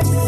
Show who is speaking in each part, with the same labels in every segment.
Speaker 1: Bye.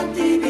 Speaker 1: a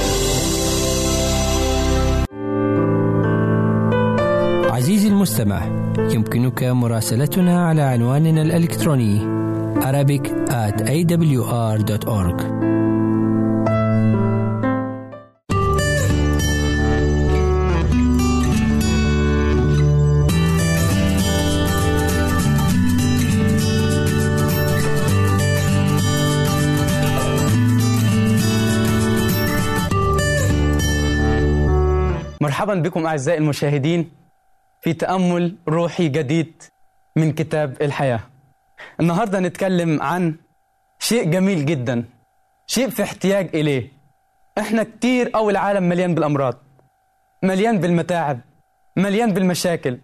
Speaker 2: المستمع. يمكنك مراسلتنا على عنواننا الإلكتروني Arabic at awr.org
Speaker 3: مرحبا بكم أعزائي المشاهدين. في تأمل روحي جديد من كتاب الحياة. النهاردة نتكلم عن شيء جميل جدا شيء في احتياج إليه. إحنا كتير أو العالم مليان بالأمراض مليان بالمتاعب مليان بالمشاكل.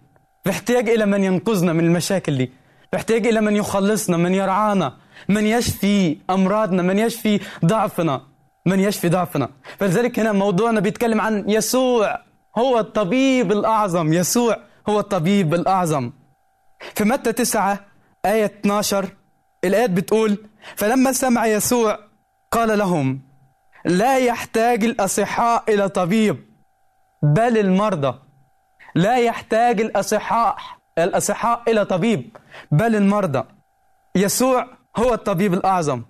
Speaker 3: في احتياج إلى من ينقذنا من المشاكل دي. في احتياج إلى من يخلصنا من يرعانا من يشفي أمراضنا من يشفي ضعفنا من يشفي ضعفنا. فلذلك هنا موضوعنا بيتكلم عن يسوع هو الطبيب الأعظم يسوع. هو الطبيب الأعظم. في متى 9 آية 12 الآيات بتقول فلما سمع يسوع قال لهم لا يحتاج الأصحاء إلى طبيب بل المرضى. لا يحتاج الأصحاء الأصحاء إلى طبيب بل المرضى. يسوع هو الطبيب الأعظم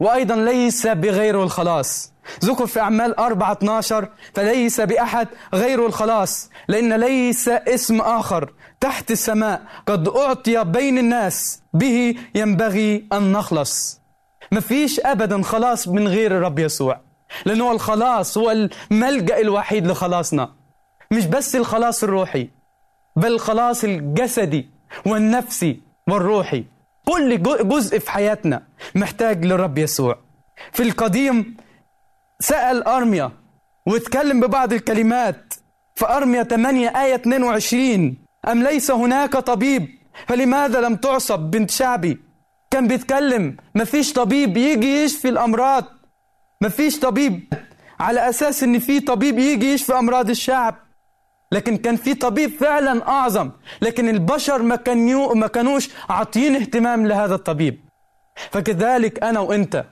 Speaker 3: وأيضا ليس بغيره الخلاص. ذكر في أعمال 4 12 فليس بأحد غيره الخلاص لأن ليس اسم آخر تحت السماء قد أعطي بين الناس به ينبغي أن نخلص. مفيش أبدا خلاص من غير الرب يسوع لأنه الخلاص هو الملجأ الوحيد لخلاصنا. مش بس الخلاص الروحي بل الخلاص الجسدي والنفسي والروحي. كل جزء في حياتنا محتاج للرب يسوع. في القديم سأل أرميا واتكلم ببعض الكلمات. في أرميا 8 آية 22 أم ليس هناك طبيب؟ فلماذا لم تعصب بنت شعبي؟ كان بيتكلم مفيش طبيب يجي يشفي الأمراض. مفيش طبيب على أساس إن في طبيب يجي يشفي أمراض الشعب. لكن كان في طبيب فعلا أعظم لكن البشر ما, كانوا ما كانوش عاطين اهتمام لهذا الطبيب. فكذلك أنا وإنت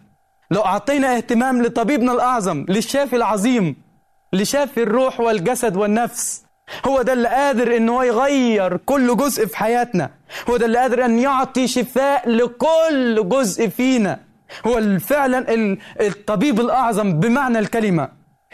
Speaker 3: لو أعطينا اهتمام لطبيبنا الأعظم للشافي العظيم لشافي الروح والجسد والنفس هو ده اللي قادر ان هو يغير كل جزء في حياتنا هو ده اللي قادر أن يعطي شفاء لكل جزء فينا هو فعلا الطبيب الأعظم بمعنى الكلمة.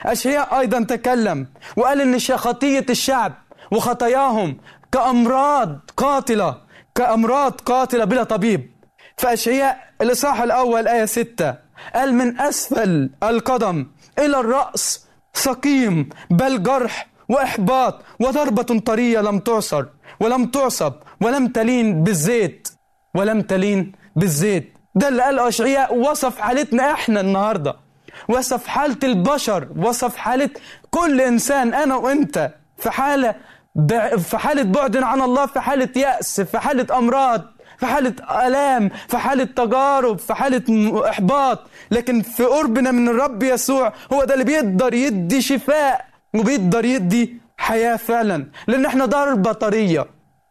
Speaker 3: أشياء أيضا تكلم وقال إن خطية الشعب وخطاياهم كأمراض قاتلة كأمراض قاتلة بلا طبيب. فاشعياء الإصحاح الأول آية 6 قال من أسفل القدم إلى الرأس سقيم بل جرح وإحباط وضربة طرية لم تعصر ولم تعصب ولم تلين بالزيت ولم تلين بالزيت. ده اللي قال أشعياء وصف حالتنا إحنا النهارده وصف حالة البشر وصف حالة كل إنسان أنا وأنت في حالة في حالة بعد عن الله في حالة يأس في حالة أمراض. في حالة آلام في حالة تجارب في حالة إحباط. لكن في قربنا من الرب يسوع هو ده اللي بيقدر يدي شفاء وبيقدر يدي حياة فعلا. لأن إحنا ضربة طرية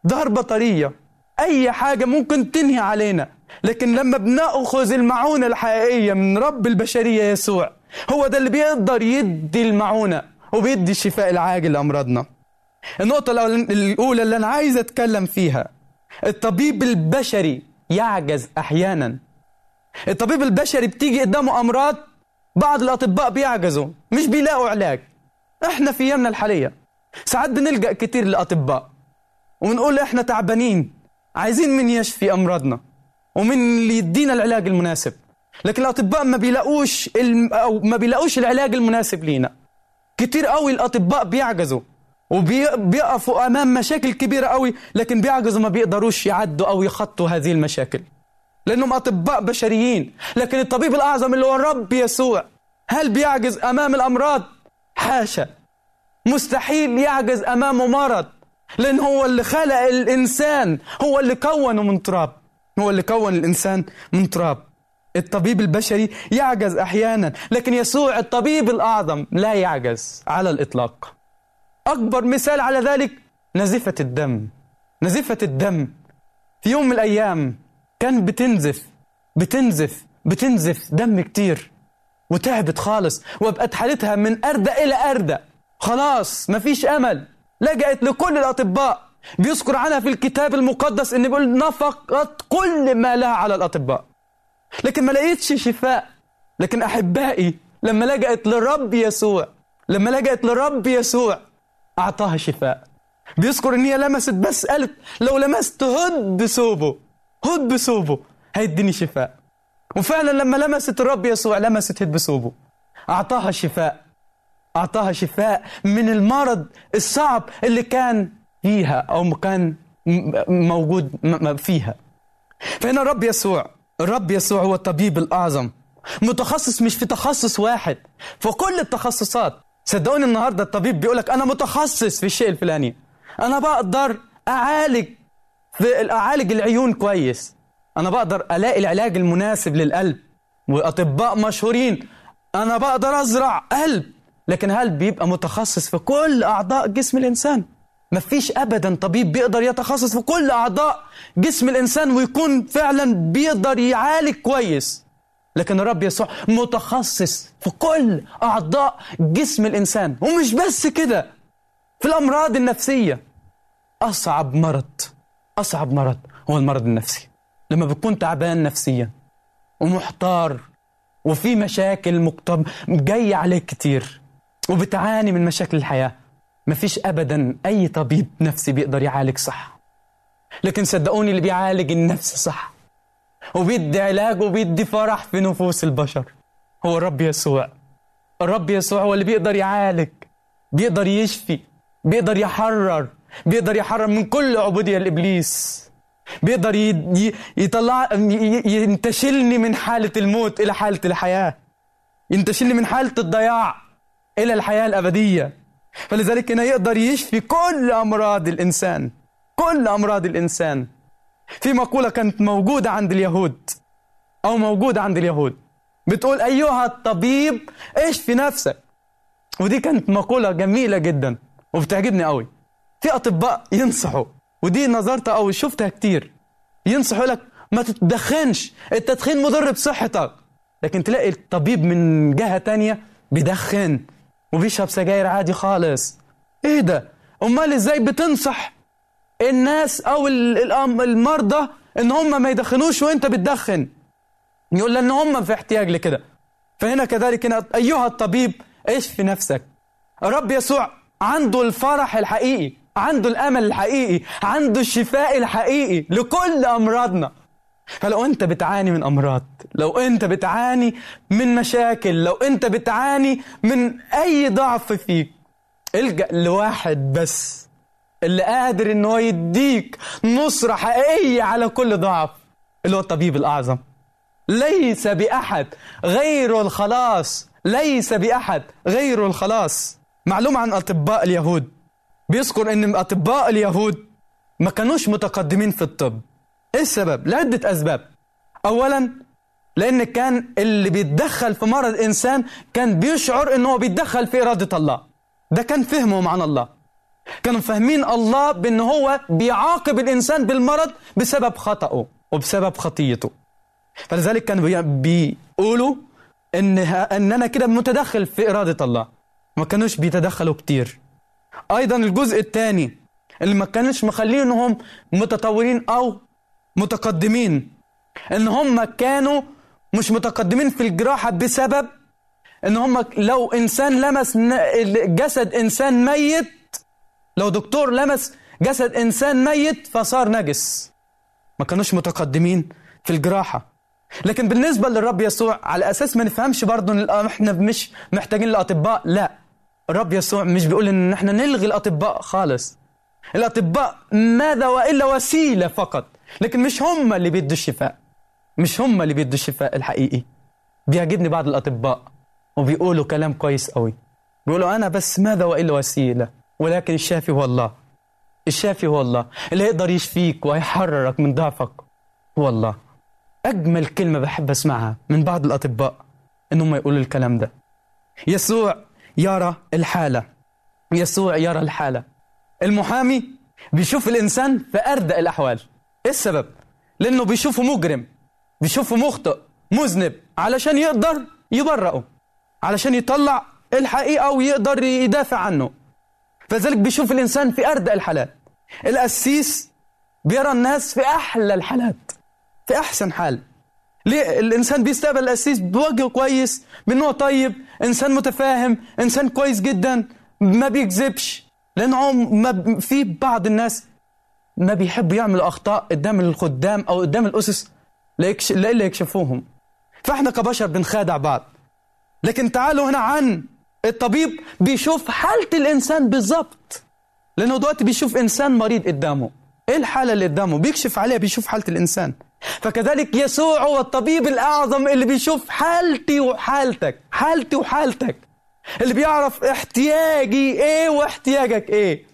Speaker 3: ضربة طرية أي حاجة ممكن تنهي علينا. لكن لما بنأخذ المعونة الحقيقية من رب البشرية يسوع هو ده اللي بيقدر يدي المعونة وبيدي الشفاء العاجل لأمراضنا. النقطة الأولى اللي أنا عايز أتكلم فيها الطبيب البشري يعجز أحيانا. الطبيب البشري بتيجي قدامه أمراض بعض الأطباء بيعجزوا مش بيلاقوا علاج. إحنا في أيامنا الحالية. ساعات بنلجأ كتير للأطباء ونقول إحنا تعبانين عايزين من يشفي أمراضنا ومن اللي يدينا العلاج المناسب. لكن الأطباء ما بيلاقوش الم... أو ما بيلاقوش العلاج المناسب لينا. كتير قوي الأطباء بيعجزوا. وبيقفوا أمام مشاكل كبيرة قوي لكن بيعجزوا ما بيقدروش يعدوا أو يخطوا هذه المشاكل. لأنهم أطباء بشريين لكن الطبيب الأعظم اللي هو الرب يسوع هل بيعجز أمام الأمراض؟ حاشا. مستحيل يعجز أمامه مرض لأن هو اللي خلق الإنسان هو اللي كونه من تراب. هو اللي كون الإنسان من تراب. الطبيب البشري يعجز أحيانا لكن يسوع الطبيب الأعظم لا يعجز على الإطلاق. أكبر مثال على ذلك نزفة الدم. نزفة الدم في يوم من الأيام كان بتنزف بتنزف بتنزف دم كتير وتعبت خالص وبقت حالتها من أردى إلى أردى خلاص مفيش أمل. لجأت لكل الأطباء. بيذكر عنها في الكتاب المقدس إن بيقول نفقت كل ما لها على الأطباء. لكن ما لقيتش شفاء. لكن أحبائي لما لجأت للرب يسوع لما لجأت للرب يسوع أعطاها شفاء. بيذكر إن هي لمست بس قالت لو لمست هد بثوبه هد بثوبه هيديني شفاء. وفعلا لما لمست الرب يسوع لمست هد بثوبه أعطاها شفاء. أعطاها شفاء من المرض الصعب اللي كان فيها أو كان موجود فيها. فهنا الرب يسوع الرب يسوع هو الطبيب الأعظم. متخصص مش في تخصص واحد في كل التخصصات. صدقوني النهاردة الطبيب بيقولك أنا متخصص في الشيء الفلاني. أنا بقدر أعالج في أعالج العيون كويس. أنا بقدر ألاقي العلاج المناسب للقلب وأطباء مشهورين. أنا بقدر أزرع قلب. لكن هل بيبقى متخصص في كل أعضاء جسم الإنسان؟ مفيش أبدا. طبيب بيقدر يتخصص في كل أعضاء جسم الإنسان ويكون فعلا بيقدر يعالج كويس. لكن الرب يسوع متخصص في كل أعضاء جسم الإنسان. ومش بس كده في الأمراض النفسية. أصعب مرض أصعب مرض هو المرض النفسي. لما بتكون تعبان نفسيا ومحتار وفي مشاكل مكتب جاية عليك كتير وبتعاني من مشاكل الحياة مفيش أبدا أي طبيب نفسي بيقدر يعالج صح. لكن صدقوني اللي بيعالج النفس صح وبيدي علاج وبيدي فرح في نفوس البشر. هو الرب يسوع. الرب يسوع هو اللي بيقدر يعالج بيقدر يشفي بيقدر يحرر بيقدر يحرر من كل عبودية لإبليس بيقدر يطلع ينتشلني من حالة الموت إلى حالة الحياة. ينتشلني من حالة الضياع إلى الحياة الأبدية. فلذلك هنا يقدر يشفي كل أمراض الإنسان. كل أمراض الإنسان. في مقولة كانت موجودة عند اليهود أو موجودة عند اليهود. بتقول أيها الطبيب اشفي نفسك؟ ودي كانت مقولة جميلة جدا وبتعجبني قوي. في أطباء ينصحوا ودي نظرتها أو شفتها كتير. ينصحوا لك ما تتدخنش التدخين مضر بصحتك. لكن تلاقي الطبيب من جهة تانية بيدخن وبيشرب سجاير عادي خالص. إيه ده؟ أمال إزاي بتنصح؟ الناس أو المرضى إن هم ما يدخنوش وأنت بتدخن. يقول لأن هم في احتياج لكده. فهنا كذلك هنا أيها الطبيب اشفي نفسك؟ الرب يسوع عنده الفرح الحقيقي عنده الأمل الحقيقي عنده الشفاء الحقيقي لكل أمراضنا. فلو أنت بتعاني من أمراض لو أنت بتعاني من مشاكل لو أنت بتعاني من أي ضعف فيك إلجأ لواحد بس. اللي قادر إن هو يديك نصرة حقيقية على كل ضعف اللي هو الطبيب الأعظم. ليس بأحد غير الخلاص ليس بأحد غير الخلاص. معلومة عن أطباء اليهود. بيذكر إن أطباء اليهود ما كانوش متقدمين في الطب. إيه السبب؟ لعدة أسباب. اولا لأن كان اللي بيتدخل في مرض إنسان كان بيشعر إن هو بيتدخل في إرادة الله. ده كان فهمهم عن الله. كانوا فاهمين الله بأن هو بيعاقب الإنسان بالمرض بسبب خطأه وبسبب خطيته. فلذلك كانوا بي- بيقولوا ه- إن أنا كده متدخل في إرادة الله. ما كانوش بيتدخلوا كتير. أيضا الجزء الثاني اللي ما كانوش مخلينهم متطورين أو متقدمين إن هم كانوا مش متقدمين في الجراحة بسبب إن هم لو إنسان لمس جسد إنسان ميت لو دكتور لمس جسد إنسان ميت فصار نجس. ما كانوش متقدمين في الجراحة. لكن بالنسبة للرب يسوع على أساس ما نفهمش برضه الأ- إحنا مش محتاجين الاطباء لا. الرب يسوع مش بيقول إن إحنا نلغي الأطباء خالص. الأطباء ماذا وإلا وسيلة فقط. لكن مش هم اللي بيدوا الشفاء. مش هم اللي بيدوا الشفاء الحقيقي. بيعجبني بعض الأطباء وبيقولوا كلام كويس قوي بيقولوا أنا بس ماذا وإلا وسيلة. ولكن الشافي هو الله. الشافي هو الله. اللي يقدر يشفيك ويحررك من ضعفك هو الله. أجمل كلمة بحب أسمعها من بعض الأطباء إنهم يقولوا الكلام ده. يسوع يرى الحالة. يسوع يرى الحالة. المحامي بيشوف الإنسان في أردأ الأحوال. إيه السبب؟ لأنه بيشوفه مجرم. بيشوفه مخطئ مذنب علشان يقدر يبرئه علشان يطلع الحقيقة ويقدر يدافع عنه. فذلك بيشوف الإنسان في أردأ الحالات القسيس بيرى الناس في أحلى الحالات في أحسن حال. ليه؟ الإنسان بيستقبل القسيس بوجه كويس بأنه طيب إنسان متفاهم إنسان كويس جدا ما بيكذبش. لأنه ما في بعض الناس ما بيحبوا يعملوا أخطاء قدام الخدام أو قدام الأسس. لإلا يكشفوهم. فإحنا كبشر بنخادع بعض. لكن تعالوا هنا عن الطبيب بيشوف حالة الإنسان بالظبط. لأنه دلوقتي بيشوف إنسان مريض قدامه. إيه الحالة اللي قدامه؟ بيكشف عليها بيشوف حالة الإنسان. فكذلك يسوع هو الطبيب الأعظم اللي بيشوف حالتي وحالتك حالتي وحالتك. اللي بيعرف احتياجي إيه واحتياجك إيه.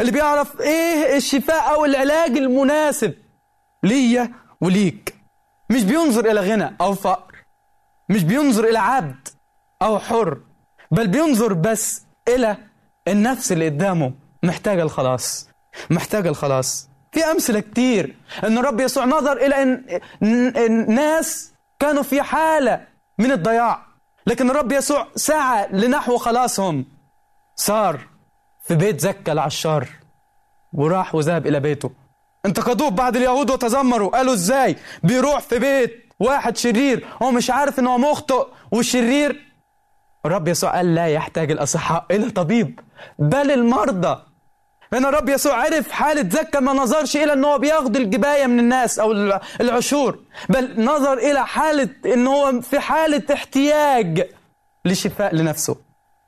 Speaker 3: اللي بيعرف إيه الشفاء أو العلاج المناسب ليا وليك. مش بينظر إلى غنى أو فقر. مش بينظر إلى عبد أو حر. بل بينظر بس إلى النفس اللي قدامه. محتاجة الخلاص. محتاجة الخلاص. في أمثلة كتير. أن الرب يسوع نظر إلى إن الناس كانوا في حالة من الضياع. لكن الرب يسوع سعى لنحو خلاصهم. صار في بيت زكا العشار وراح وذهب إلى بيته. انتقدوه بعد اليهود وتذمروا. قالوا إزاي؟ بيروح في بيت واحد شرير. هو مش عارف إن هو مخطئ والشرير الرب يسوع قال لا يحتاج الأصحاء إلى طبيب بل المرضى. هنا الرب يسوع عرف حالة زكا ما نظرش إلى أنه بياخد الجباية من الناس أو العشور بل نظر إلى حالة أنه هو في حالة احتياج لشفاء لنفسه.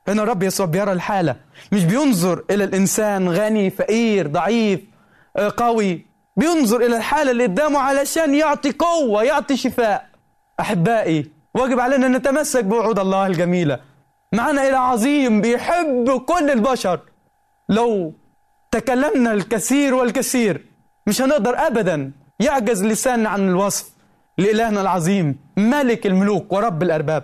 Speaker 3: هنا الرب يسوع بيرى الحالة مش بينظر إلى الإنسان غني فقير ضعيف قوي بينظر إلى الحالة اللي قدامه علشان يعطي قوة يعطي شفاء. أحبائي واجب علينا أن نتمسك بوعود الله الجميلة. معنا إلى عظيم بيحب كل البشر. لو تكلمنا الكثير والكثير مش هنقدر أبدا يعجز لساننا عن الوصف لإلهنا العظيم ملك الملوك ورب الأرباب.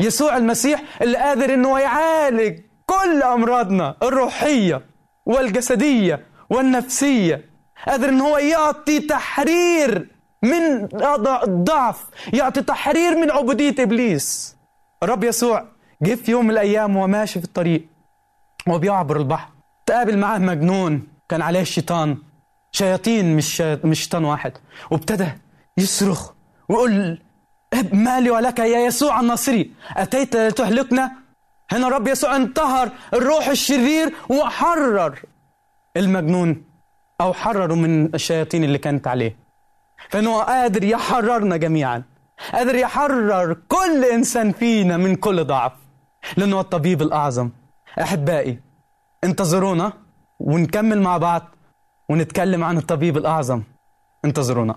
Speaker 3: يسوع المسيح اللي قادر أنه يعالج كل أمراضنا الروحية والجسدية والنفسية. قادر إن هو يعطي تحرير من الضعف يعطي تحرير من عبودية إبليس. الرب يسوع جه في يوم من الأيام وهو ماشي في الطريق وهو بيعبر البحر. تقابل معاه مجنون كان عليه الشيطان. شياطين مش مش شيطان واحد. وابتدى يصرخ ويقول مالي ولك يا يسوع الناصري. أتيت لتهلكنا؟ هنا الرب يسوع انتهر الروح الشرير وحرر. المجنون أو حرره من الشياطين اللي كانت عليه. فإنه قادر يحررنا جميعا. قادر يحرر كل إنسان فينا من كل ضعف. لأنه الطبيب الأعظم. أحبائي انتظرونا ونكمل مع بعض ونتكلم عن الطبيب الأعظم. انتظرونا.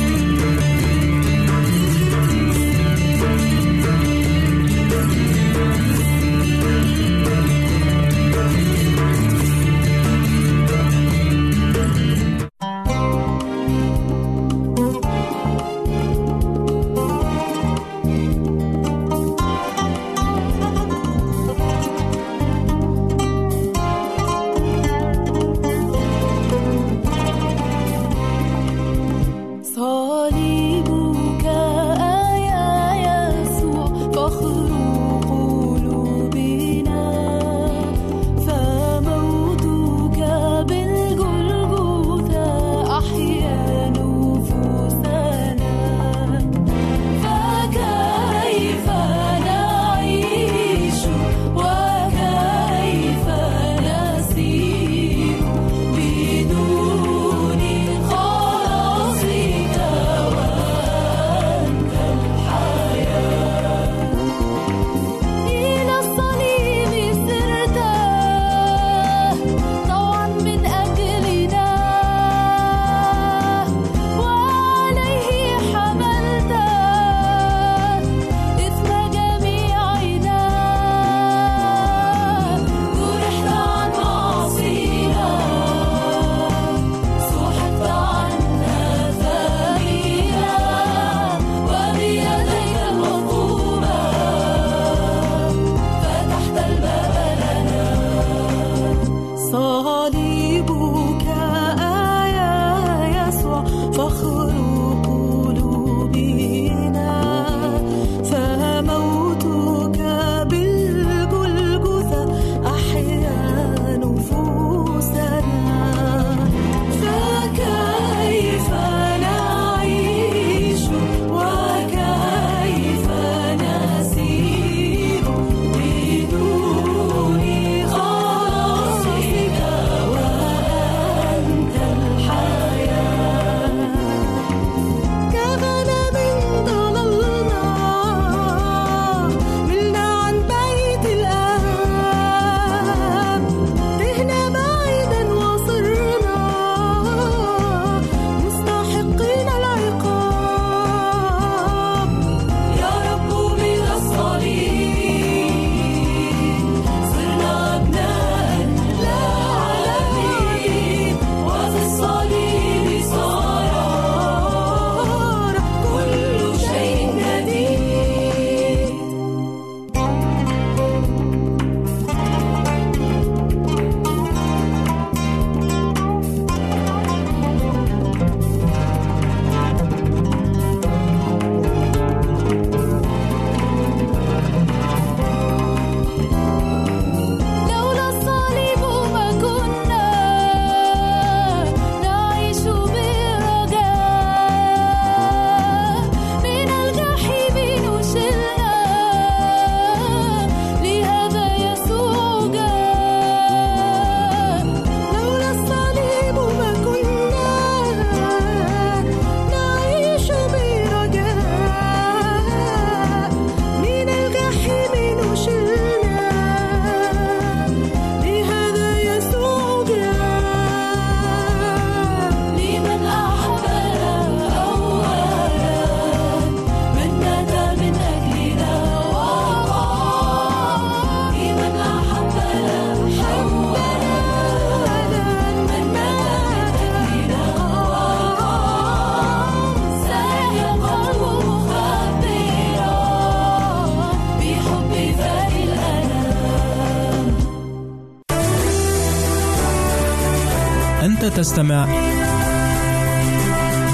Speaker 4: تستمع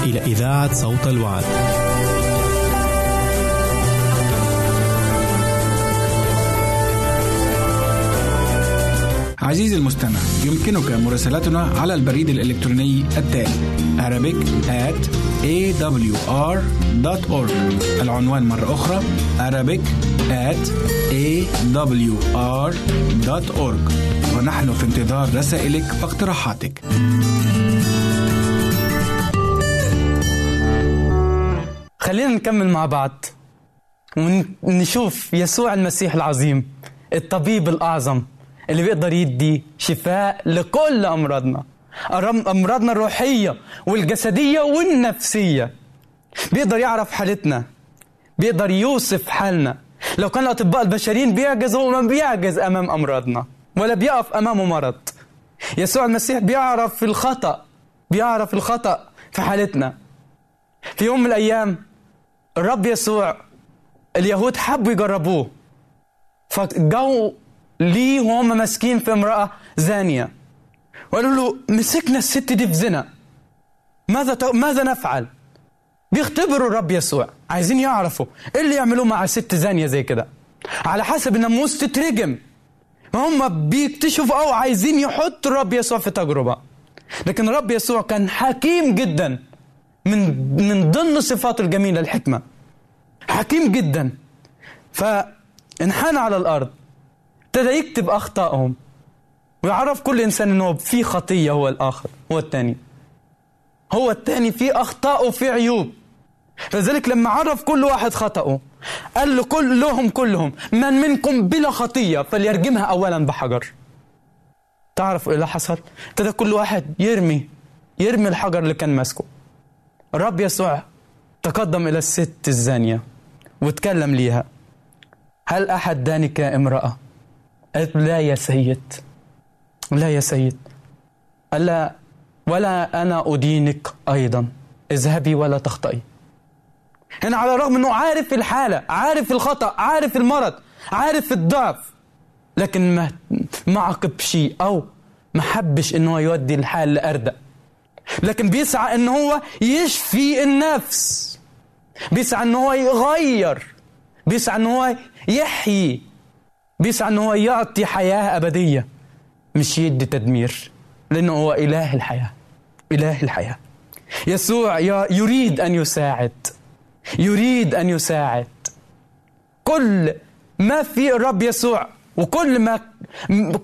Speaker 4: إلى إذاعة صوت الوعد.
Speaker 1: عزيزي المستمع يمكنك مراسلتنا على البريد الإلكتروني التالي Arabic at awr.org العنوان مرة أخرى Arabic at awr.org ونحن في انتظار رسائلك واقتراحاتك.
Speaker 3: خلينا نكمل مع بعض ونشوف يسوع المسيح العظيم الطبيب الأعظم اللي بيقدر يدي شفاء لكل أمراضنا أمراضنا الروحية والجسدية والنفسية. بيقدر يعرف حالتنا بيقدر يوصف حالنا. لو كان الأطباء البشريين بيعجزوا ما بيعجز أمام أمراضنا. ولا بيقف أمامه مرض. يسوع المسيح بيعرف الخطأ بيعرف الخطأ في حالتنا. في يوم من الأيام الرب يسوع اليهود حبوا يجربوه. فجو ليه وهم ماسكين في امرأة زانية. وقالوا له مسكنا الست دي في زنا. ماذا ت... ماذا نفعل؟ بيختبروا الرب يسوع. عايزين يعرفوا إيه اللي يعملوه مع ست زانية زي كده. على حسب الناموس تترجم. هم بيكتشفوا أو عايزين يحطوا الرب يسوع في تجربة. لكن الرب يسوع كان حكيم جدا من من ضمن صفاته الجميلة الحكمة. حكيم جدا. فانحنى على الأرض. ابتدى يكتب أخطائهم. ويعرف كل إنسان إنه في خطية هو الآخر هو الثاني هو الثاني في أخطاء وفي عيوب. فذلك لما عرف كل واحد خطأه قال له كلهم كلهم من منكم بلا خطية فليرجمها أولا بحجر. تعرف إيه اللي حصل؟ ابتدى كل واحد يرمي يرمي الحجر اللي كان ماسكه. الرب يسوع تقدم إلى الست الزانية واتكلم ليها. هل أحد دانك يا امرأة؟ قالت لا يا سيد. لا يا سيد. قال لها ولا أنا أدينك أيضا. اذهبي ولا تخطئي. هنا على الرغم أنه عارف الحالة عارف الخطأ عارف المرض عارف الضعف لكن ما ما شيء أو ما حبش ان هو يودي الحال لأردأ. لكن بيسعى إن هو يشفي النفس. بيسعى إن هو يغير. بيسعى إن هو يحيي. بيسعى إن هو يعطي حياة أبدية. مش يدي تدمير لأنه هو إله الحياة إله الحياة. يسوع يريد أن يساعد. يريد أن يساعد. كل ما في الرب يسوع وكل ما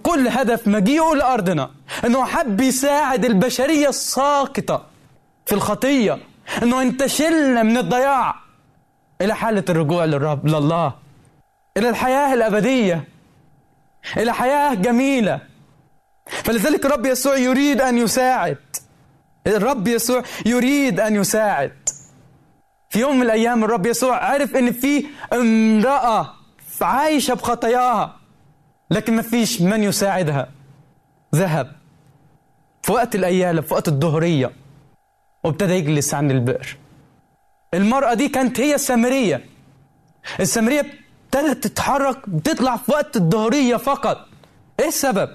Speaker 3: كل هدف مجيئه لأرضنا أنه حب يساعد البشرية الساقطة في الخطية أنه ينتشلنا من الضياع إلى حالة الرجوع للرب لله إلى الحياة الأبدية إلى حياة جميلة. فلذلك الرب يسوع يريد أن يساعد. الرب يسوع يريد أن يساعد. في يوم من الأيام الرب يسوع عرف إن في امرأة عايشة بخطاياها لكن ما فيش من يساعدها. ذهب. في وقت الأيالة في وقت الظهرية وابتدى يجلس عند البئر. المرأة دي كانت هي السامرية. السامرية ابتدت تتحرك بتطلع في وقت الظهرية فقط. إيه السبب؟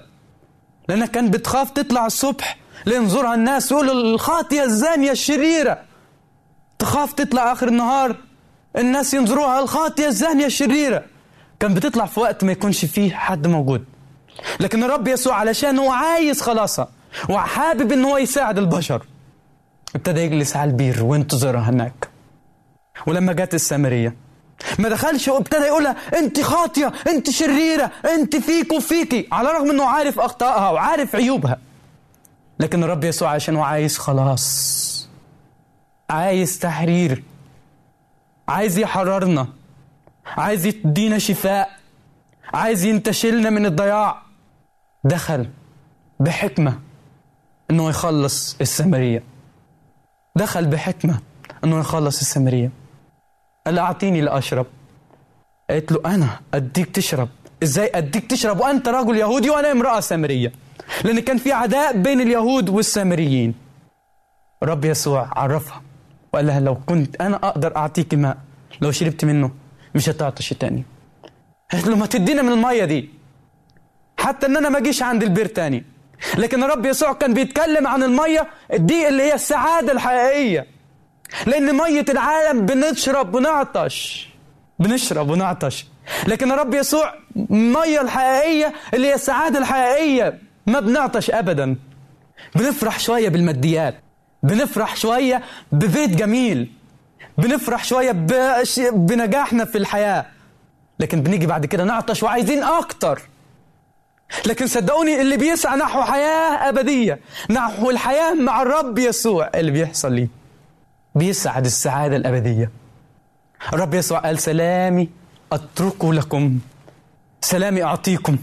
Speaker 3: لأنها كانت بتخاف تطلع الصبح لينظرها الناس يقولوا الخاطية الزانية الشريرة. تخاف تطلع آخر النهار. الناس ينظروها الخاطية الزانية الشريرة. كان بتطلع في وقت ما يكونش فيه حد موجود. لكن الرب يسوع علشان هو عايز خلاصها وحابب إن هو يساعد البشر. ابتدى يجلس على البير وينتظرها هناك. ولما جت السامرية ما دخلش وابتدى يقولها أنت خاطية أنت شريرة أنت فيك وفيكي. على الرغم إنه عارف أخطائها وعارف عيوبها. لكن الرب يسوع عشان هو عايز خلاص. عايز تحرير عايز يحررنا عايز يدينا شفاء عايز ينتشلنا من الضياع. دخل بحكمة إنه يخلص السامرية دخل بحكمة إنه يخلص السامرية قال أعطيني لاشرب قالت له أنا أديك تشرب. إزاي أديك تشرب؟ وأنت رجل يهودي وأنا امرأة سامرية لأن كان في عداء بين اليهود والسامريين رب يسوع عرفها. وقال لها لو كنت أنا أقدر أعطيك ماء لو شربت منه مش هتعطش تاني. قالت له ما تدينا من المية دي. حتى إن أنا ما اجيش عند البير تاني. لكن الرب يسوع كان بيتكلم عن المية دي اللي هي السعادة الحقيقية. لأن مية العالم بنشرب ونعطش. بنشرب ونعطش. لكن الرب يسوع الميه الحقيقية اللي هي السعادة الحقيقية ما بنعطش ابدا. بنفرح شوية بالماديات. بنفرح شوية ببيت جميل. بنفرح شوية بش- بنجاحنا في الحياة. لكن بنيجي بعد كده نعطش وعايزين أكتر. لكن صدقوني اللي بيسعى نحو حياة أبدية نحو الحياة مع الرب يسوع اللي بيحصل ليه بيسعد السعادة الأبدية. الرب يسوع قال سلامي اتركه لكم. سلامي أعطيكم.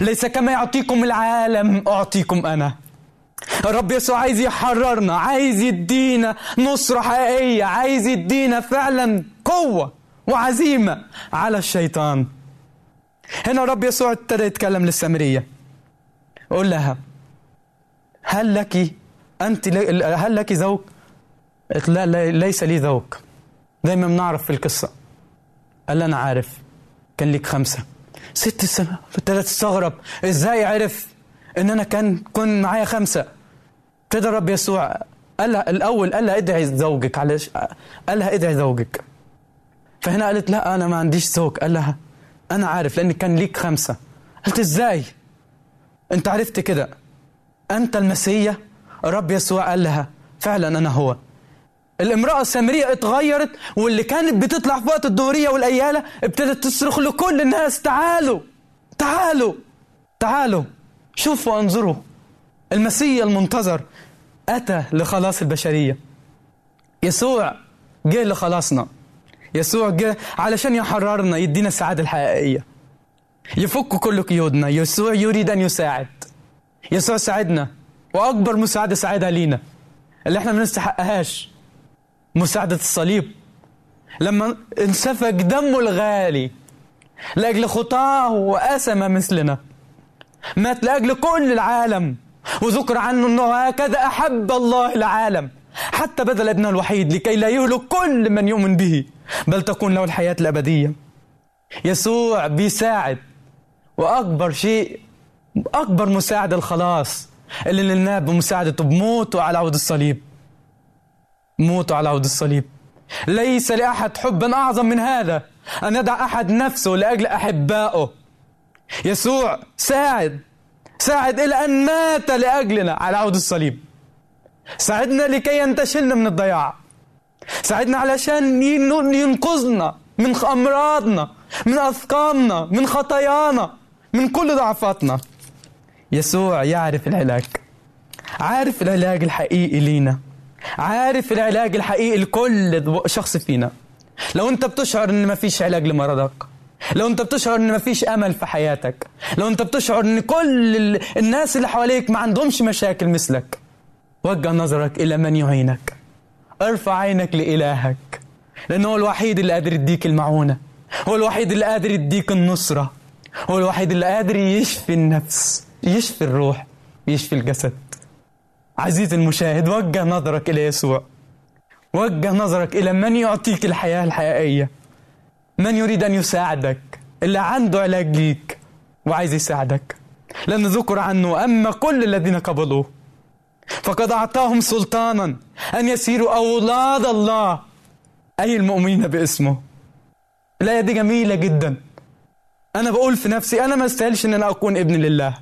Speaker 3: ليس كما يعطيكم العالم أعطيكم أنا. الرب يسوع عايز يحررنا عايز يدينا نصرة حقيقية عايز يدينا فعلا قوة وعزيمة على الشيطان. هنا الرب يسوع ابتدى يتكلم للسامرية. قول لها هل لك أنت هل لك زوج؟ قالت لا ليس لي زوج دايما بنعرف في القصة. قال أنا عارف. كان ليك خمسة. ست سنة. ابتدى تستغرب إزاي عرف؟ إن أنا كان كن معايا خمسة. ابتدى الرب يسوع قال لها الأول قال لها ادعي زوجك علش قال لها ادعي زوجك. فهنا قالت لا أنا ما عنديش زوج. قال لها أنا عارف لأن كان ليك خمسة. قالت إزاي؟ أنت عرفت كده. أنت المسيح؟ الرب يسوع قال لها فعلا أنا هو. الامرأة السامرية اتغيرت واللي كانت بتطلع في وقت الظهرية والأيالة ابتدت تصرخ لكل الناس تعالوا تعالوا تعالوا. شوفوا انظروا المسيح المنتظر أتى لخلاص البشرية. يسوع جه لخلاصنا. يسوع جه علشان يحررنا يدينا السعادة الحقيقية. يفك كل قيودنا. يسوع يريد أن يساعد. يسوع ساعدنا وأكبر مساعدة ساعدها لينا. اللي إحنا ما نستحقهاش. مساعدة الصليب. لما انسفك دمه الغالي لأجل خطاه وأسم مثلنا. مات لأجل كل العالم. وذكر عنه أنه هكذا أحب الله العالم. حتى بذل ابنه الوحيد لكي لا يهلك كل من يؤمن به. بل تكون له الحياة الأبدية. يسوع بيساعد. وأكبر شيء أكبر مساعد الخلاص. اللي نلناه بمساعدته بموته على عود الصليب. موته على عود الصليب. ليس لأحد حبا أعظم من هذا. أن يدع أحد نفسه لأجل أحبائه. يسوع ساعد. ساعد إلى أن مات لأجلنا على عود الصليب. ساعدنا لكي ينتشلنا من الضياع. ساعدنا علشان ين- ينقذنا من أمراضنا من أثقامنا من خطايانا من كل ضعفاتنا. يسوع يعرف العلاج. عارف العلاج الحقيقي لينا. عارف العلاج الحقيقي لكل شخص فينا. لو أنت بتشعر إن مفيش علاج لمرضك لو انت بتشعر ان مفيش امل في حياتك لو انت بتشعر ان كل ال- الناس اللي حواليك ما عندهمش مشاكل مثلك وجه نظرك إلى من يعينك. ارفع عينك لإلهك لأنه هو الوحيد اللي قادر يديك المعونة هو الوحيد اللي قادر يديك النصرة هو الوحيد اللي قادر يشفي النفس يشفي الروح يشفي الجسد. عزيزي المشاهد وجه نظرك إلى يسوع. وجه نظرك إلى من يعطيك الحياة الحقيقية. من يريد أن يساعدك؟ اللي عنده علاج ليك وعايز يساعدك. لأن ذكر عنه اما كل الذين قبلوه. فقد أعطاهم سلطانا أن يسيروا أولاد الله. أي المؤمنين باسمه؟ الايه دي جميلة جدا. أنا بقول في نفسي أنا ما استاهلش إن أنا أكون ابن لله.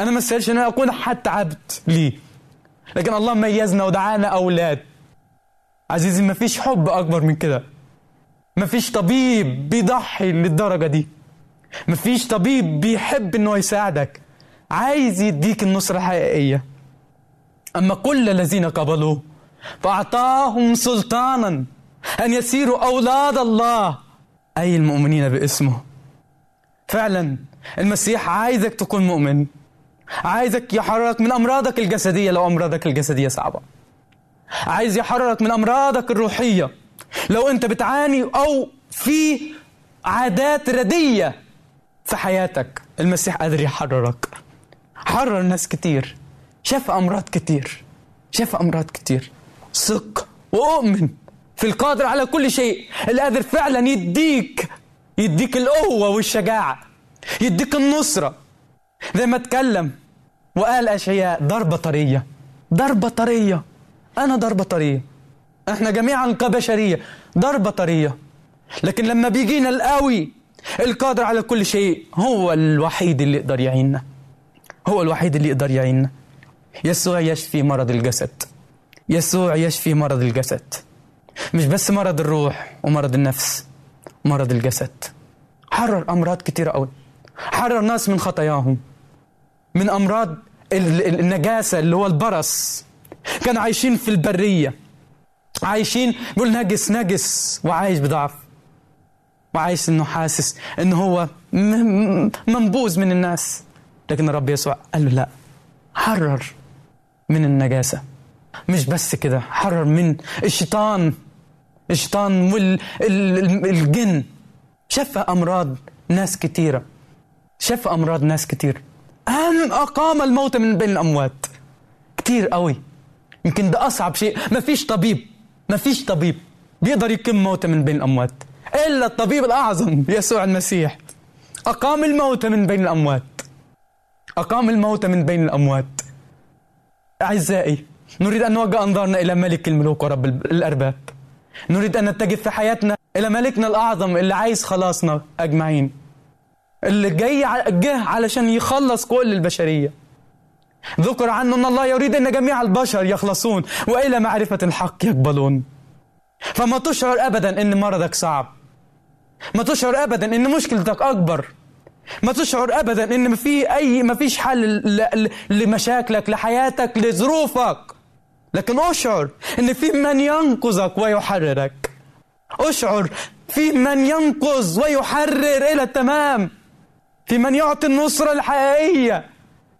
Speaker 3: أنا ما استاهلش إن أنا أكون حتى عبد ليه. لكن الله ميزنا ودعانا أولاد. عزيزي ما فيش حب أكبر من كده. ما فيش طبيب بيضحي للدرجة دي. ما فيش طبيب بيحب إنه يساعدك. عايز يديك النصرة الحقيقية. أما كل الذين قبلوه فأعطاهم سلطانا أن يسيروا أولاد الله. أي المؤمنين باسمه. فعلا المسيح عايزك تكون مؤمن. عايزك يحررك من أمراضك الجسدية لو أمراضك الجسدية صعبة. عايز يحررك من أمراضك الروحية. لو انت بتعاني أو في عادات ردية في حياتك المسيح قادر يحررك. حرر ناس كتير شاف أمراض كتير شاف أمراض كتير. ثق وأؤمن في القادر على كل شيء. القادر فعلا يديك يديك القوة والشجاعة يديك النصرة. زي ما اتكلم وقال أشعياء ضربة طرية ضربة طرية أنا ضربة طرية. إحنا جميعا كبشرية ضربه طريه لكن لما بيجينا القوي القادر على كل شيء هو الوحيد اللي يقدر يعيننا. هو الوحيد اللي يقدر يعيننا. يسوع يشفي مرض الجسد. يسوع يشفي مرض الجسد. مش بس مرض الروح ومرض النفس مرض الجسد. حرر أمراض كتيره قوي. حرر ناس من خطاياهم. من أمراض ال- ال- النجاسة اللي هو البرص. كانوا عايشين في البرية. عايشين؟ بيقول نجس نجس وعايش بضعف. وعايش إنه حاسس إنه هو منبوذ من الناس. لكن الرب يسوع قال له لا حرر من النجاسة. مش بس كده حرر من الشيطان. الشيطان والجن شفى أمراض ناس كتيرة. شفى أمراض ناس كتير. أم أقام الموت من بين الأموات. كتير قوي. يمكن ده أصعب شيء. ما فيش طبيب ما فيش طبيب بيقدر يقيم موتى من بين الأموات إلا الطبيب الأعظم يسوع المسيح. أقام الموتى من بين الأموات. أقام الموتى من بين الأموات. أعزائي نريد أن نوجه أنظارنا إلى ملك الملوك ورب الأرباب. نريد أن نتجه في حياتنا إلى ملكنا الأعظم اللي عايز خلاصنا أجمعين. اللي جاي جه علشان يخلص كل البشرية. ذكر عنه أن الله يريد أن جميع البشر يخلصون وإلى معرفة الحق يقبلون. فما تشعر ابدا إن مرضك صعب. ما تشعر ابدا إن مشكلتك أكبر. ما تشعر ابدا إن ما في أي ما فيش حل لمشاكلك لحياتك لظروفك. لكن أشعر إن في من ينقذك ويحررك. أشعر في من ينقذ ويحرر إلى التمام. في من يعطي النصرة الحقيقية.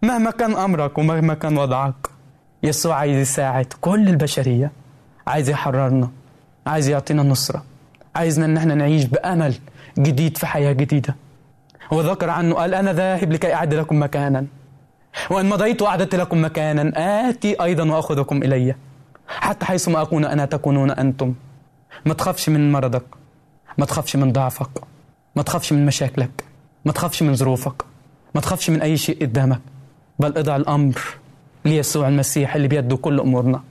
Speaker 3: مهما كان أمرك ومهما كان وضعك يسوع عايز يساعد كل البشرية عايز يحررنا عايز يعطينا النصرة عايزنا إن إحنا نعيش بأمل جديد في حياة جديدة. وذكر عنه قال أنا ذاهب لكي أعد لكم مكانا وإن مضيت وأعددت لكم مكانا آتي أيضا وأخذكم إلي حتى حيث ما أكون أنا تكونون أنتم. ما تخافش من مرضك ما تخافش من ضعفك ما تخافش من مشاكلك ما تخافش من ظروفك ما تخافش من أي شيء قدامك. بل اضع الأمر ليسوع المسيح اللي بيده كل أمورنا.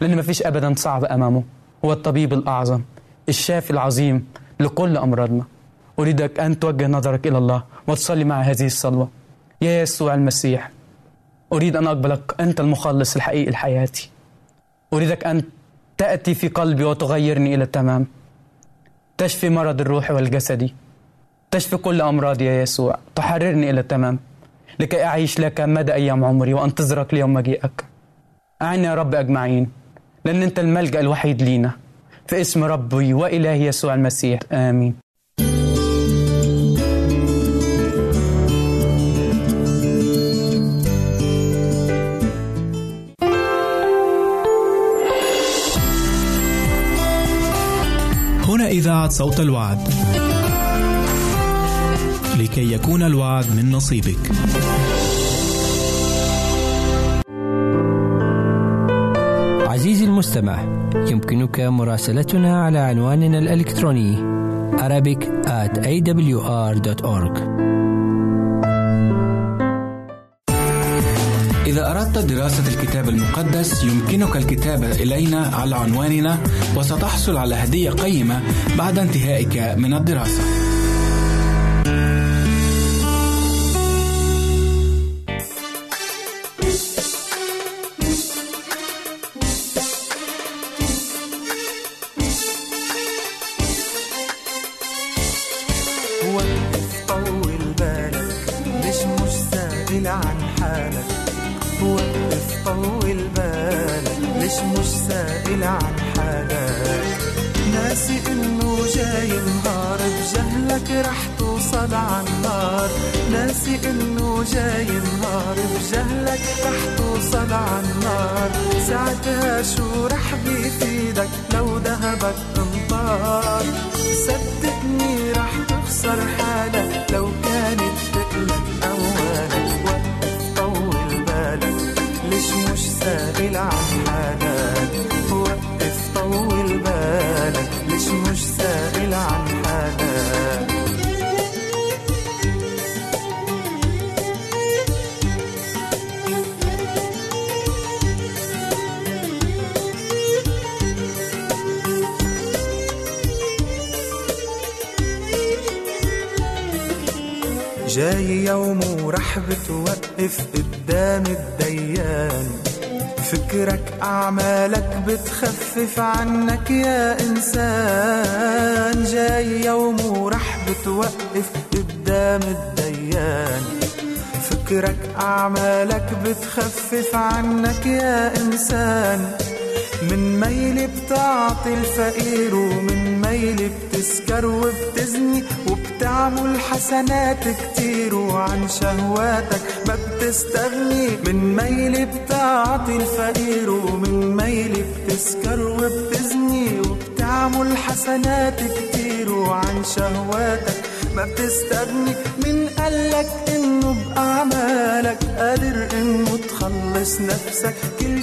Speaker 3: لأن ما فيش أبدا صعب أمامه. هو الطبيب الأعظم الشافي العظيم لكل أمراضنا. أريدك أن توجه نظرك إلى الله وتصلي مع هذه الصلوة. يا يسوع المسيح أريد أن أقبلك أنت المخلص الحقيقي لحياتي أريدك أن تأتي في قلبي وتغيرني إلى التمام. تشفي مرض الروح والجسدي. تشفي كل أمراضي يا يسوع. تحررني إلى التمام. لكي أعيش لك مدى أيام عمري وأنتظرك ليوم مجيئك. أعني يا رب أجمعين لأن أنت الملجأ الوحيد لينا. في اسم ربي وإلهي يسوع المسيح آمين.
Speaker 4: هنا إذاعة صوت الوعد. لكي يكون الوعد من نصيبك.
Speaker 2: عزيزي المستمع يمكنك مراسلتنا على عنواننا الإلكتروني Arabic at awr.org
Speaker 1: إذا أردت دراسة الكتاب المقدس يمكنك الكتابة إلينا على عنواننا وستحصل على هدية قيمة بعد انتهائك من الدراسة.
Speaker 5: إنه جاي نهار بجهلك رح توصل عالنار ساعتها شو رح بيفيدك لو ذهبك انطار صدقني رح تخسر حالك لو كانت تقلك أولك وقف طول بالك. ليش مش سائل عن حالك؟ وقف طول بالك. ليش مش سائل عن جاي يوم ورح بتوقف قدام الديان. فكرك أعمالك بتخفف عنك يا إنسان. جاي يوم ورح بتوقف قدام الديان. فكرك أعمالك بتخفف عنك يا إنسان. من ميل بتعطي الفقير ومن ميل بتسكر وبتزني وبتعمل حسنات كتير وعن شهواتك ما بتستغني. من ميل بتعطي الفقير ومن ميل بتسكر وبتزني وبتعمل حسنات كتير وعن شهواتك ما بتستغني. من قالك إنه بأعمالك قادر إنه تخلص نفسك. كل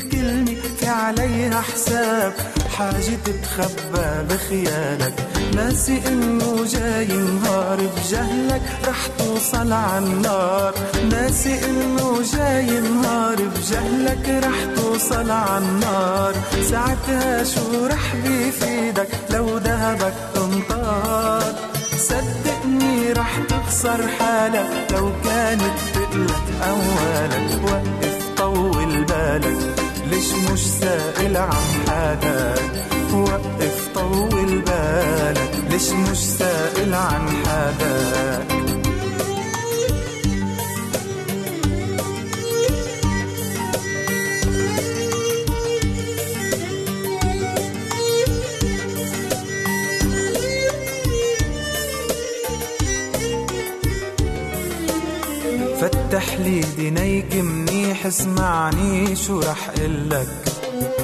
Speaker 5: عليها حساب. حاجة تتخبى بخيالك. ناسي إنه جاي نهار بجهلك رح توصل عالنار ناسي إنه جاي نهار بجهلك رح توصل عالنار ساعتها شو رح بيفيدك؟ لو ذهبك انطار صدقني رح تخسر حالك. لو كانت تقلك أولك وقف طول بالك. ليش مش سائل عن حالك وقف طول بالك ليش مش سائل عن حالك فتح لي دينيك منيح اسمعني شو رح قلك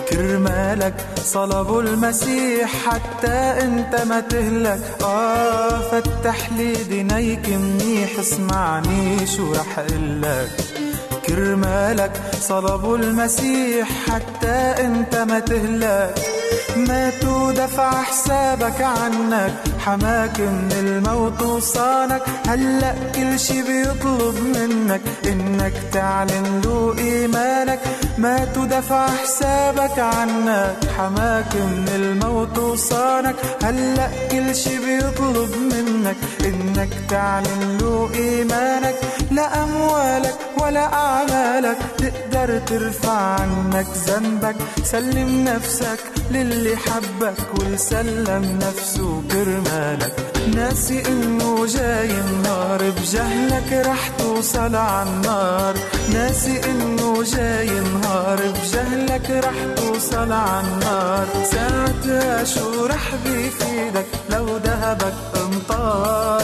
Speaker 5: كرمالك صلبوا المسيح حتى أنت ما تهلك. آه فتح لي دينيك منيح اسمعني شو رح قلك كرمالك صلبوا المسيح حتى أنت ما تهلك. ماتوا دفع حسابك عنك. حماك من الموت وصانك. هلأ كل شي بيطلب منك إنك تعلن له إيمانك. مات ودفع حسابك عنك حماك من الموت وصانك. هلأ كل شي بيطلب منك إنك تعلن له إيمانك. لا أموالك ولا أعمالك. تقدر ترفع عنك ذنبك. سلم نفسك للي حبك وسلم نفسه كرمالك ناسي إنه جاي النار بجهلك رح توصل عالنار ناسي إنه جاي نهار بجهلك رح توصل عالنار ساعتها شو رح بيفيدك لو ذهبك امطار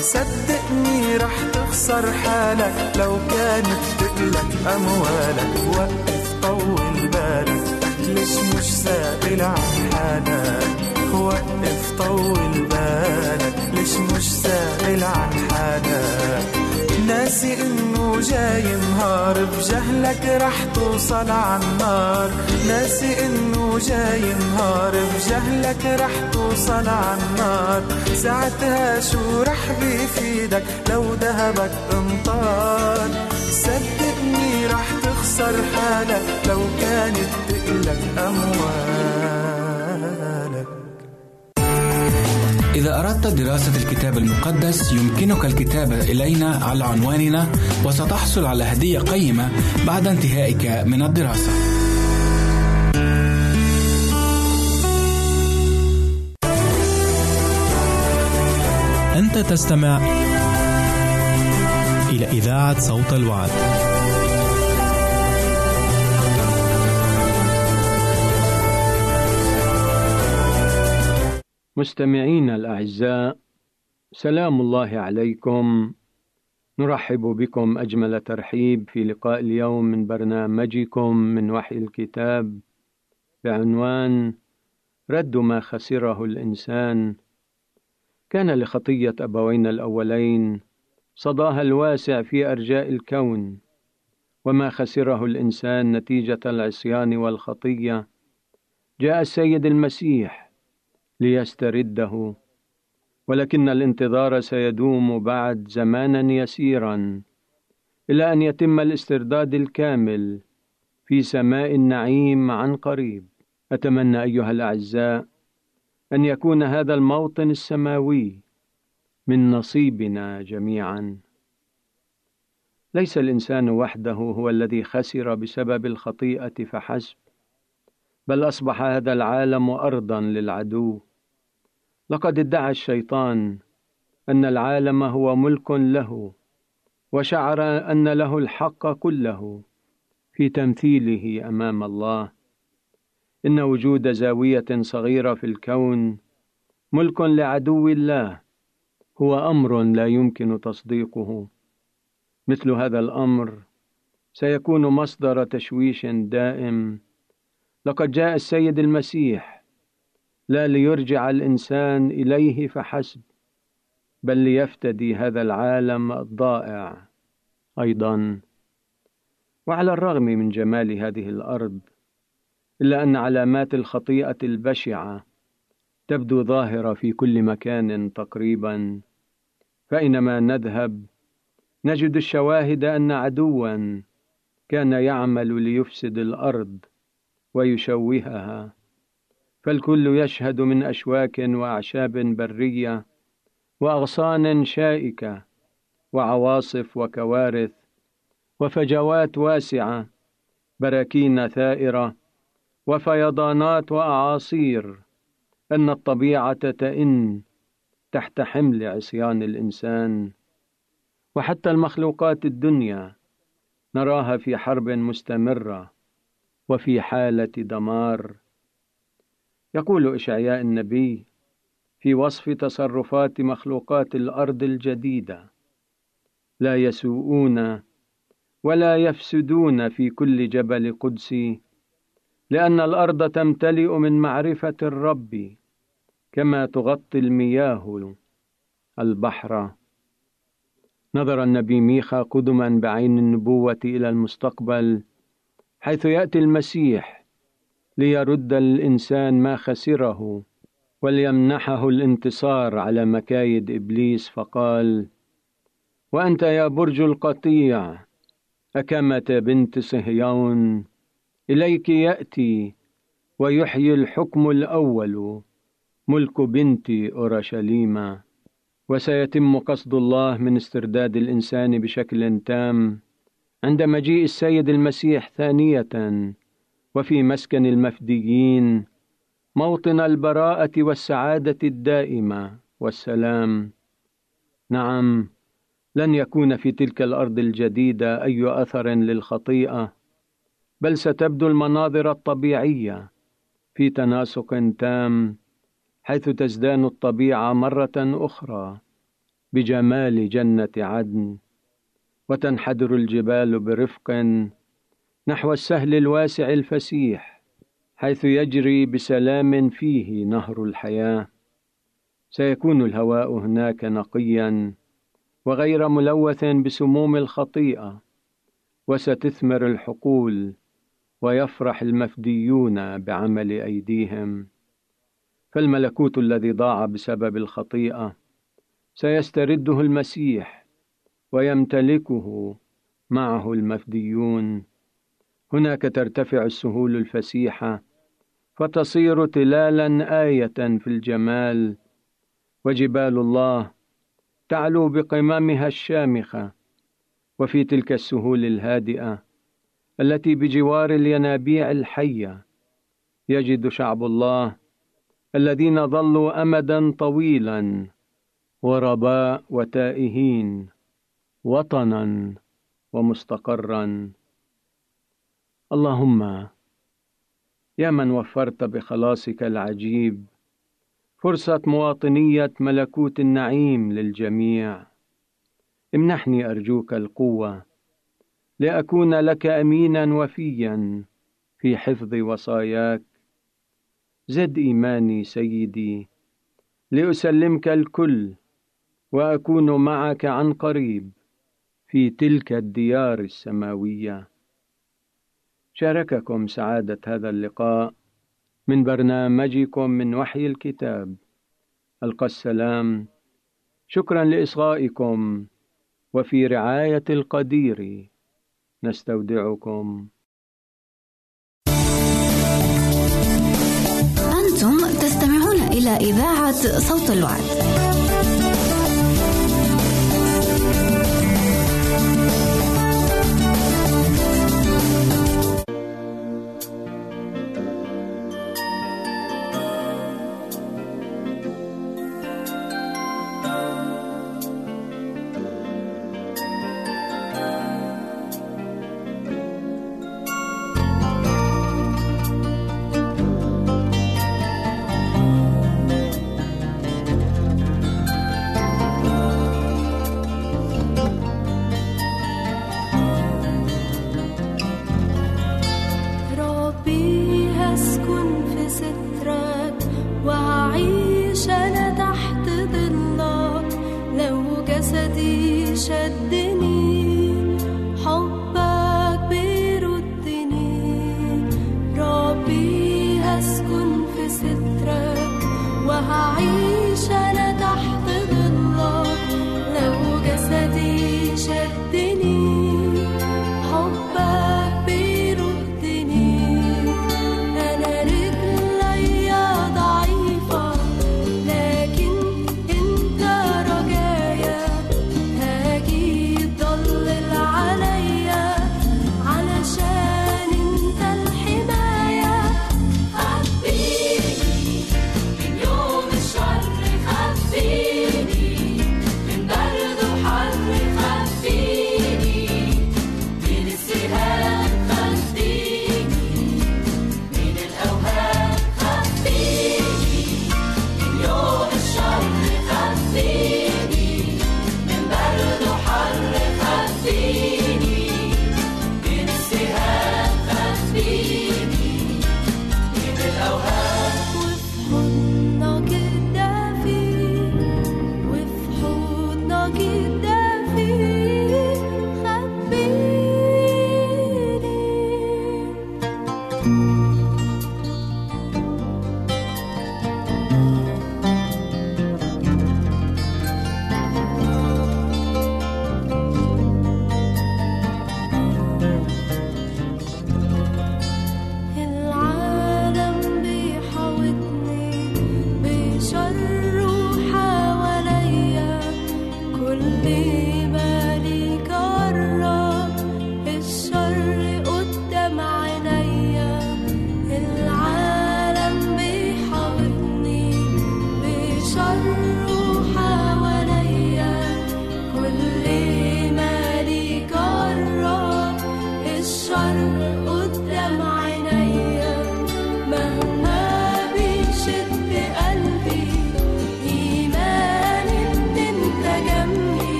Speaker 5: صدقني رح تخسر حالك لو كانت تقلك أموالك. وقف طول بالك ليش مش سائل عن حالك؟ وقف طول بالك. ليش مش سائل عن حالك ناسي إنه جاي نهار بجهلك رح توصل عالنار ناسي إنه جاي نهار بجهلك رح توصل عالنار ساعتها شو رح بيفيدك؟ لو ذهبك امطار صدقني رح تخسر حالك. لو كانت تقلك اموالك
Speaker 1: إذا أردت دراسة الكتاب المقدس يمكنك الكتابة إلينا على عنواننا وستحصل على هدية قيمة بعد انتهائك من الدراسة.
Speaker 4: أنت تستمع إلى إذاعة صوت الوعد.
Speaker 6: مستمعينا الأعزاء سلام الله عليكم. نرحب بكم أجمل ترحيب في لقاء اليوم من برنامجكم من وحي الكتاب. بعنوان رد ما خسره الإنسان. كان لخطية أبوينا الأولين صداها الواسع في أرجاء الكون. وما خسره الإنسان نتيجة العصيان والخطية. جاء السيد المسيح ليسترده. ولكن الانتظار سيدوم بعد زمانا يسيرا إلى أن يتم الاسترداد الكامل في سماء النعيم عن قريب. أتمنى أيها الأعزاء أن يكون هذا الموطن السماوي من نصيبنا جميعا. ليس الإنسان وحده هو الذي خسر بسبب الخطيئة فحسب بل أصبح هذا العالم ارضا للعدو. لقد ادعى الشيطان أن العالم هو ملك له وشعر أن له الحق كله في تمثيله أمام الله. إن وجود زاوية صغيرة في الكون ملك لعدو الله هو أمر لا يمكن تصديقه. مثل هذا الأمر سيكون مصدر تشويش دائم لقد جاء السيد المسيح لا ليرجع الإنسان إليه فحسب بل ليفتدي هذا العالم الضائع أيضا. وعلى الرغم من جمال هذه الأرض إلا أن علامات الخطيئة البشعة تبدو ظاهرة في كل مكان تقريبا. فاينما نذهب نجد الشواهد أن عدوا كان يعمل ليفسد الأرض. ويشوهها. فالكل يشهد من أشواك وأعشاب برية وأغصان شائكة وعواصف وكوارث وفجوات واسعة براكين ثائرة وفيضانات وأعاصير أن الطبيعة تئن تحت حمل عصيان الإنسان. وحتى المخلوقات الدنيا نراها في حرب مستمرة وفي حالة دمار. يقول إشعياء النبي في وصف تصرفات مخلوقات الأرض الجديدة لا يسوءون ولا يفسدون في كل جبل قدسي لأن الأرض تمتلئ من معرفة الرب كما تغطي المياه البحر. نظر النبي ميخا قدما بعين النبوة إلى المستقبل حيث يأتي المسيح ليرد الإنسان ما خسره وليمنحه الانتصار على مكايد إبليس فقال وأنت يا برج القطيع أكمة بنت صهيون إليك يأتي ويحيي الحكم الأول ملك بنت أورشليم وسيتم قصد الله من استرداد الإنسان بشكل تام عند مجيء السيد المسيح ثانية وفي مسكن المفديين موطن البراءة والسعادة الدائمة والسلام. نعم لن يكون في تلك الأرض الجديدة أي أثر للخطيئة بل ستبدو المناظر الطبيعية في تناسق تام حيث تزدان الطبيعة مرة أخرى بجمال جنة عدن. وتنحدر الجبال برفق نحو السهل الواسع الفسيح حيث يجري بسلام فيه نهر الحياة. سيكون الهواء هناك نقيا وغير ملوث بسموم الخطيئة وستثمر الحقول ويفرح المفديون بعمل أيديهم. فالملكوت الذي ضاع بسبب الخطيئة سيسترده المسيح ويمتلكه معه المفديون. هناك ترتفع السهول الفسيحة فتصير تلالا آية في الجمال. وجبال الله تعلو بقممها الشامخة وفي تلك السهول الهادئة التي بجوار الينابيع الحية يجد شعب الله الذين ظلوا امدا طويلا غرباء وتائهين. وطنا ومستقرا. اللهم يا من وفرت بخلاصك العجيب فرصة مواطنية ملكوت النعيم للجميع. امنحني أرجوك القوة لأكون لك أمينا وفيا في حفظ وصاياك. زد إيماني سيدي لأسلمك الكل وأكون معك عن قريب. في تلك الديار السماوية. شارككم سعادة هذا اللقاء من برنامجكم من وحي الكتاب. ألقى السلام. شكرا لإصغائكم وفي رعاية القدير. نستودعكم.
Speaker 7: أنتم تستمعون إلى إذاعة صوت الوعد.